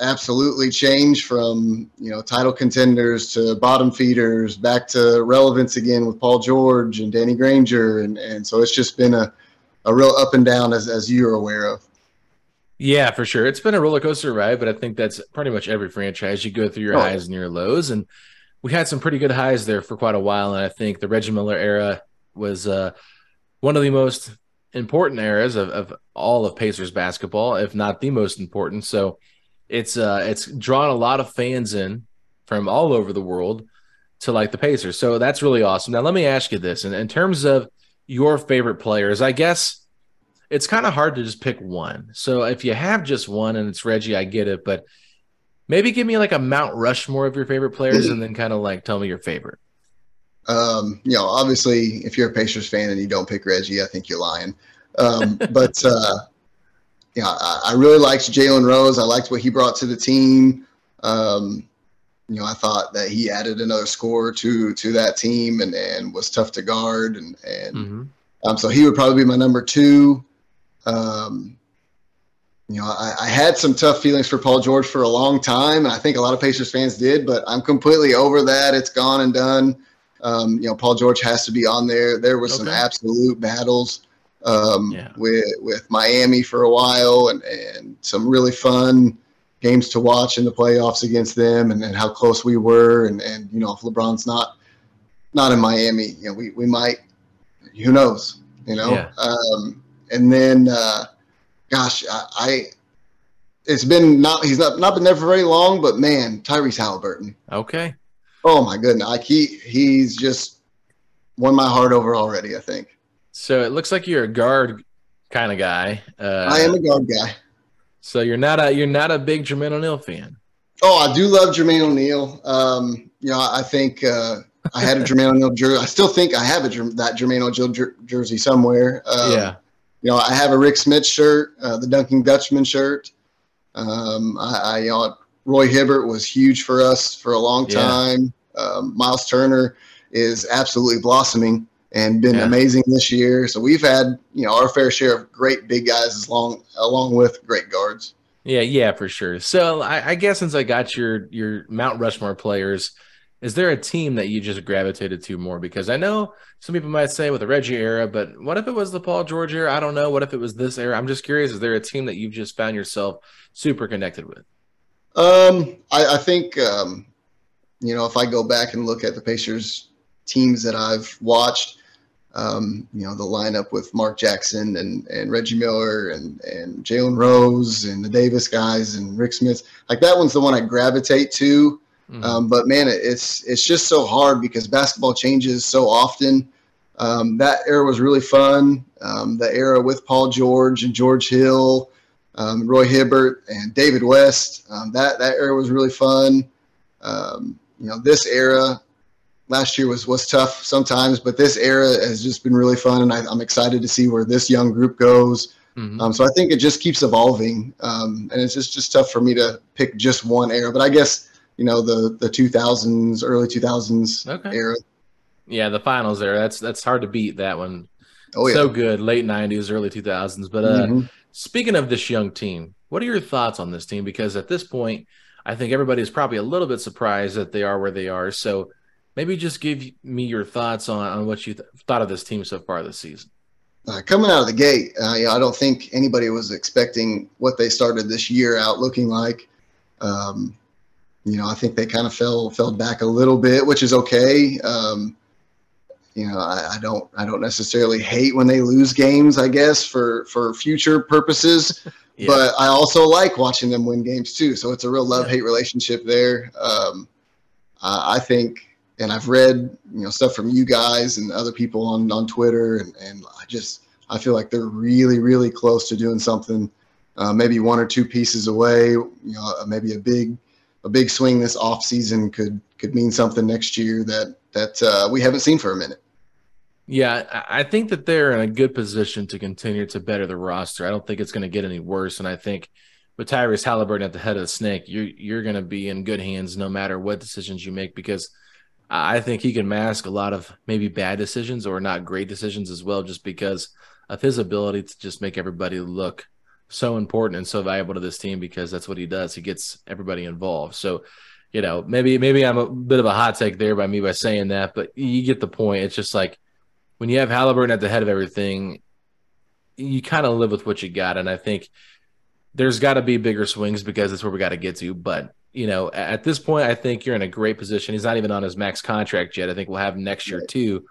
absolutely change from you know title contenders to bottom feeders back to relevance again with Paul George and Danny Granger and and so it's just been a a real up and down as as you're aware of. Yeah, for sure. It's been a roller coaster ride, but I think that's pretty much every franchise. You go through your oh. highs and your lows, and we had some pretty good highs there for quite a while. And I think the Reggie Miller era was uh, one of the most important eras of, of all of Pacers basketball, if not the most important. So it's uh, it's drawn a lot of fans in from all over the world to like the Pacers. So that's really awesome. Now let me ask you this: in, in terms of your favorite players, I guess it's kind of hard to just pick one. So if you have just one and it's Reggie, I get it, but maybe give me like a Mount Rushmore of your favorite players and then kind of like tell me your favorite. Um, you know, obviously, if you're a Pacers fan and you don't pick Reggie, I think you're lying. Um, but uh, yeah, I, I, really liked Jalen Rose. I liked what he brought to the team. Um, you know, I thought that he added another score to to that team and, and was tough to guard and and mm-hmm. um, so he would probably be my number two. Um, you know, I, I, had some tough feelings for Paul George for a long time, and I think a lot of Pacers fans did, but I'm completely over that. It's gone and done. Um, you know, Paul George has to be on there. There was okay. some absolute battles um, yeah. with with Miami for a while, and and some really fun games to watch in the playoffs against them, and, and how close we were, and and you know if LeBron's not not in Miami, you know we we might, who knows, you know. Yeah. Um, and then, uh, gosh, I, I it's been not he's not not been there for very long, but man, Tyrese Haliburton. Okay. Oh my goodness, like he he's just won my heart over already. I think. So it looks like you're a guard kind of guy. Uh, I am a guard guy. So you're not a you're not a big Jermaine O'Neal fan. Oh, I do love Jermaine O'Neal. Um, you know, I think uh, I had a Jermaine O'Neal jersey. I still think I have a that Jermaine O'Neal jer- jersey somewhere. Um, yeah. You know, I have a Rik Smits shirt, uh, the Dunking Dutchman shirt. Um, I, I, you know, Roy Hibbert was huge for us for a long time. Yeah. Um, Miles Turner is absolutely blossoming and been yeah. amazing this year. So we've had you know our fair share of great big guys as long along with great guards. Yeah, yeah, for sure. So I, I, guess since I got your your Mount Rushmore players, is there a team that you just gravitated to more? Because I know some people might say with the Reggie era, but what if it was the Paul George era? I don't know. What if it was this era? I'm just curious. Is there a team that you've just found yourself super connected with? Um, I, I think um, you know if I go back and look at the Pacers teams that I've watched, um, you know, the lineup with Mark Jackson and, and Reggie Miller and, and Jalen Rose and the Davis guys and Rik Smits. Like that one's the one I gravitate to. Mm-hmm. Um, but man, it's it's just so hard because basketball changes so often. Um, that era was really fun. Um, the era with Paul George and George Hill, um, Roy Hibbert and David West. Um, that that era was really fun. Um, you know, this era last year was was tough sometimes, but this era has just been really fun, and I, am excited to see where this young group goes. Mm-hmm. Um, so I think it just keeps evolving, um, and it's just just tough for me to pick just one era. But I guess you know the the 2000s, early 2000s okay. era. Yeah, the finals there. That's that's hard to beat that one. Oh yeah, so good. Late 90s, early 2000s. But uh, mm-hmm. speaking of this young team, what are your thoughts on this team? Because at this point, I think everybody is probably a little bit surprised that they are where they are. So maybe just give me your thoughts on, on what you th- thought of this team so far this season. Uh, coming out of the gate, uh, I don't think anybody was expecting what they started this year out looking like. Um, you know, I think they kind of fell fell back a little bit, which is okay. Um, you know, I, I, don't I don't necessarily hate when they lose games. I guess for for future purposes, yeah. but I also like watching them win games too. So it's a real love hate relationship there. Um, I think and I've read you know stuff from you guys and other people on on Twitter, and and I just I feel like they're really really close to doing something, uh, maybe one or two pieces away. You know, maybe a big a big swing this off season could could mean something next year that that uh, we haven't seen for a minute. Yeah, I think that they're in a good position to continue to better the roster. I don't think it's going to get any worse, and I think with Tyrese Haliburton at the head of the snake, you're you're going to be in good hands no matter what decisions you make because I think he can mask a lot of maybe bad decisions or not great decisions as well, just because of his ability to just make everybody look so important and so valuable to this team because that's what he does. He gets everybody involved. So, you know, maybe maybe I'm a bit of a hot take there by me by saying that, but you get the point. It's just like when you have Haliburton at the head of everything, you kind of live with what you got, and I think there's got to be bigger swings because that's where we got to get to. But you know, at this point, I think you're in a great position. He's not even on his max contract yet. I think we'll have next year too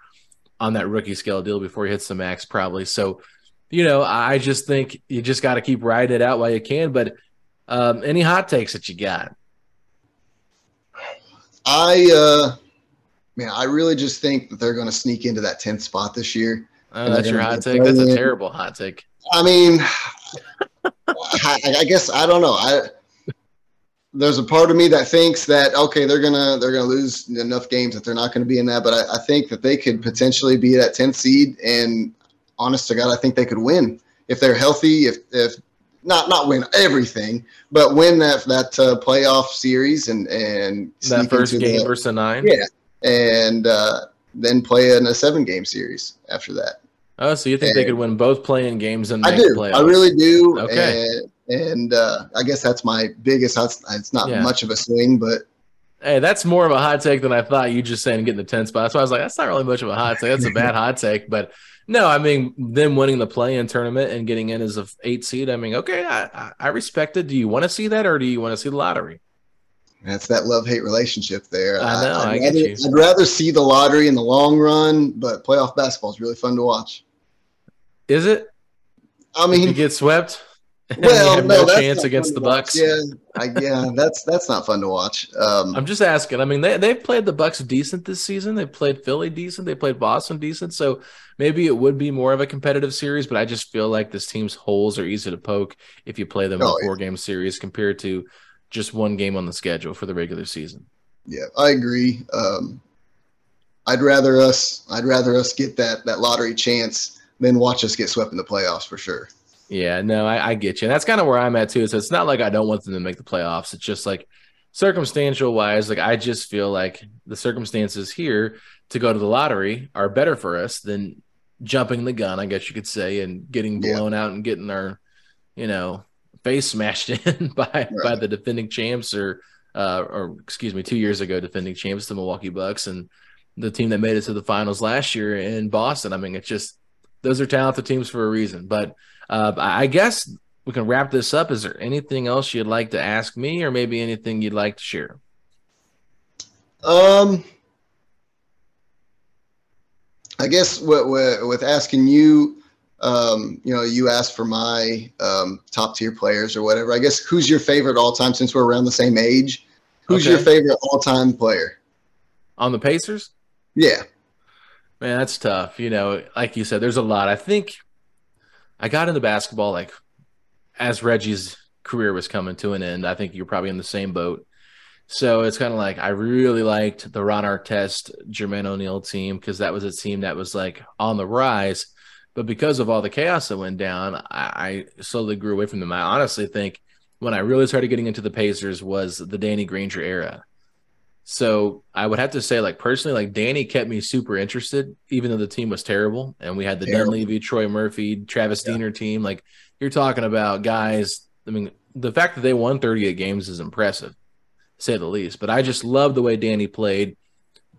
on that rookie scale deal before he hits the max, probably. So, you know, I just think you just got to keep riding it out while you can. But um, any hot takes that you got? I, uh, man, I really just think that they're going to sneak into that 10th spot this year. Oh, that's your hot take. That's a terrible hot take. I mean, I, I, guess I don't know. I there's a part of me that thinks that okay, they're gonna they're gonna lose enough games that they're not going to be in that. But I, I, think that they could potentially be that 10th seed, and honest to God, I think they could win if they're healthy. If if not not win everything, but win that that uh, playoff series and and that first game the, versus nine. Yeah, and uh, then play in a seven game series after that. Oh, so you think and they could win both playing games and I do. Playoffs. I really do. Okay. And, and uh, I guess that's my biggest. It's not yeah. much of a swing, but Hey, that's more of a hot take than I thought. You just saying getting the 10 spot. So I was like, that's not really much of a hot take. That's a bad hot take. But no, I mean, them winning the play in tournament and getting in as a eight seed. I mean, okay, I, I respect it. Do you want to see that or do you want to see the lottery? That's that love hate relationship there. I know. I, I'd, rather, I'd rather see the lottery in the long run, but playoff basketball is really fun to watch. Is it? I mean, you get swept. Well, no, no chance against the Bucks. Yeah, I, yeah, that's that's not fun to watch. Um, I'm just asking. I mean, they they've played the Bucks decent this season. They've played Philly decent. They played Boston decent. So maybe it would be more of a competitive series. But I just feel like this team's holes are easy to poke if you play them oh, in a four game series compared to just one game on the schedule for the regular season. Yeah, I agree. Um, I'd rather us I'd rather us get that that lottery chance than watch us get swept in the playoffs for sure. Yeah, no, I, I get you. And that's kind of where I'm at too. So it's not like I don't want them to make the playoffs. It's just like circumstantial wise, like I just feel like the circumstances here to go to the lottery are better for us than jumping the gun, I guess you could say, and getting blown yeah. out and getting our, you know, face smashed in by right. by the defending champs or uh or excuse me, two years ago defending champs, the Milwaukee Bucks and the team that made it to the finals last year in Boston. I mean, it's just those are talented teams for a reason. But uh, I guess we can wrap this up. Is there anything else you'd like to ask me, or maybe anything you'd like to share? Um, I guess with, with asking you, um, you know, you asked for my um, top tier players or whatever. I guess who's your favorite all time since we're around the same age? Who's okay. your favorite all time player on the Pacers? Yeah, man, that's tough. You know, like you said, there's a lot. I think I got into basketball like as Reggie's career was coming to an end. I think you're probably in the same boat. So it's kind of like I really liked the Ron Artest, Jermaine O'Neal team because that was a team that was like on the rise. But because of all the chaos that went down, I, I slowly grew away from them. I honestly think when I really started getting into the Pacers was the Danny Granger era. So I would have to say, like personally, like Danny kept me super interested, even though the team was terrible, and we had the terrible. Dunleavy, Troy Murphy, Travis yeah. Diener team. Like you're talking about guys. I mean, the fact that they won 38 games is impressive, say the least. But I just love the way Danny played.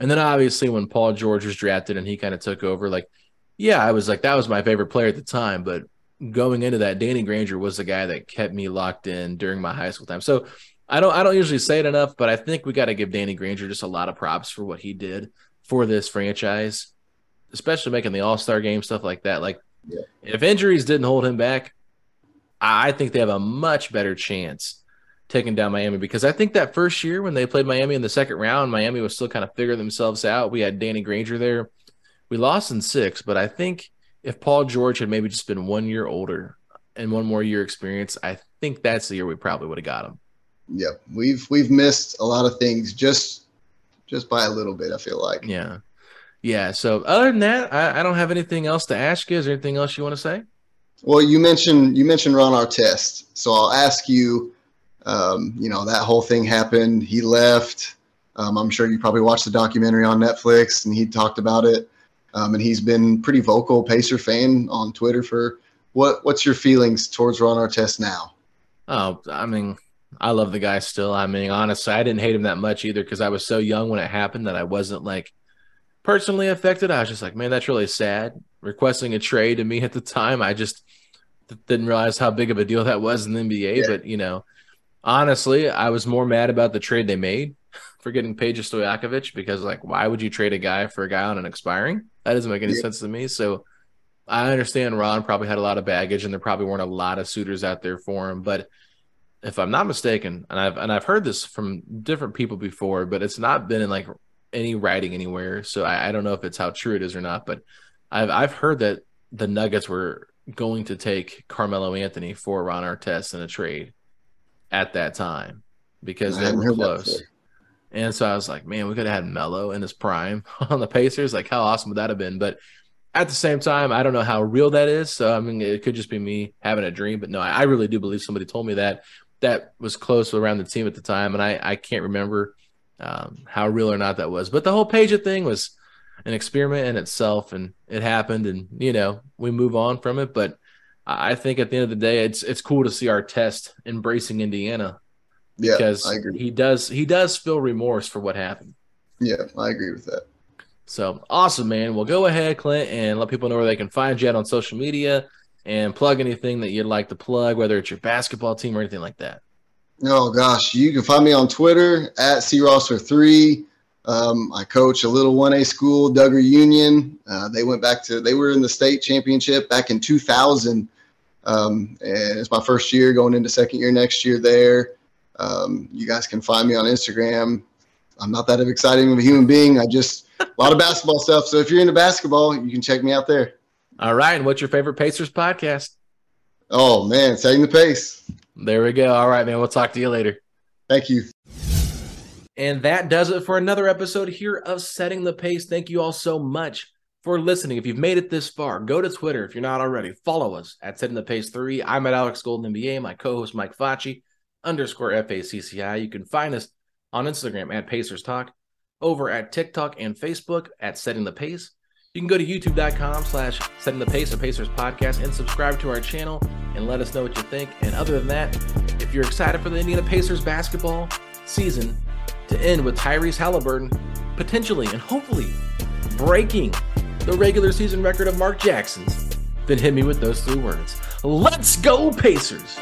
And then obviously when Paul George was drafted and he kind of took over, like, yeah, I was like that was my favorite player at the time. But going into that, Danny Granger was the guy that kept me locked in during my high school time. So I don't I don't usually say it enough, but I think we got to give Danny Granger just a lot of props for what he did for this franchise, especially making the All Star game stuff like that. Like, yeah. if injuries didn't hold him back, I think they have a much better chance taking down Miami because I think that first year when they played Miami in the second round, Miami was still kind of figuring themselves out. We had Danny Granger there. We lost in six, but I think if Paul George had maybe just been one year older and one more year experience, I think that's the year we probably would have got him yeah, we've we've missed a lot of things just just by a little bit. I feel like. Yeah, yeah. So other than that, I, I don't have anything else to ask you. Is there anything else you want to say? Well, you mentioned you mentioned Ron Artest, so I'll ask you. Um, you know that whole thing happened. He left. Um, I'm sure you probably watched the documentary on Netflix, and he talked about it. Um, and he's been pretty vocal Pacer fan on Twitter for what what's your feelings towards Ron Artest now? Oh, I mean, I love the guy still. I mean, honestly, I didn't hate him that much either because I was so young when it happened that I wasn't like personally affected. I was just like, man, that's really sad. Requesting a trade to me at the time, I just didn't realize how big of a deal that was in the NBA. Yeah. But you know, honestly, I was more mad about the trade they made for getting Peja Stojakovic because like, why would you trade a guy for a guy on an expiring? That doesn't make any yeah. sense to me. So I understand Ron probably had a lot of baggage and there probably weren't a lot of suitors out there for him, but if I'm not mistaken, and I've and I've heard this from different people before, but it's not been in like any writing anywhere. So I, I don't know if it's how true it is or not, but I've I've heard that the Nuggets were going to take Carmelo Anthony for Ron Artest in a trade at that time because they were close. And so I was like, man, we could have had Melo in his prime on the Pacers. Like, how awesome would that have been? But at the same time, I don't know how real that is. So I mean, it could just be me having a dream. But no, I, I really do believe somebody told me that that was close around the team at the time, and I I can't remember um, how real or not that was. But the whole Peja thing was an experiment in itself, and it happened, and you know we move on from it. But I think at the end of the day, it's it's cool to see Artest embracing Indiana. Yeah, because he does he does feel remorse for what happened. Yeah, I agree with that. So awesome, man. Well, go ahead, Clint, and let people know where they can find you at on social media and plug anything that you'd like to plug, whether it's your basketball team or anything like that. Oh gosh, you can find me on Twitter at crosser3. Um, I coach a little 1A school, Dugger Union. Uh, they went back to they were in the state championship back in 2000, um, and it's my first year going into second year next year there. Um, you guys can find me on Instagram. I'm not that exciting of a human being. I just a lot of basketball stuff. So if you're into basketball, you can check me out there. All right. And what's your favorite Pacers podcast? Oh man, setting the pace. There we go. All right, man. We'll talk to you later. Thank you. And that does it for another episode here of Setting the Pace. Thank you all so much for listening. If you've made it this far, go to Twitter if you're not already. Follow us at Setting the Pace 3. I'm at Alex Golden NBA, my co-host Mike Facci, underscore FACCI. You can find us on Instagram at Pacers Talk, over at TikTok and Facebook at Setting the Pace. You can go to youtube.com slash setting the pace of Pacers podcast and subscribe to our channel and let us know what you think. And other than that, if you're excited for the Indiana Pacers basketball season to end with Tyrese Haliburton potentially and hopefully breaking the regular season record of Mark Jackson's, then hit me with those three words. Let's go, Pacers!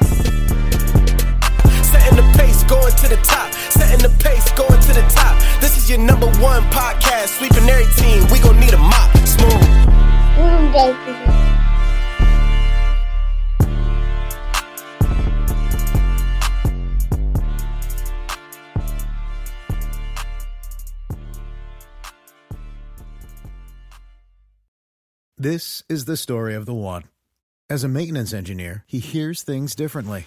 Setting the pace, going to the top. Setting the pace, going to the top. This is your number one podcast. Sweeping every team. We gon' need a mop smooth. This is the story of the one. As a maintenance engineer, he hears things differently.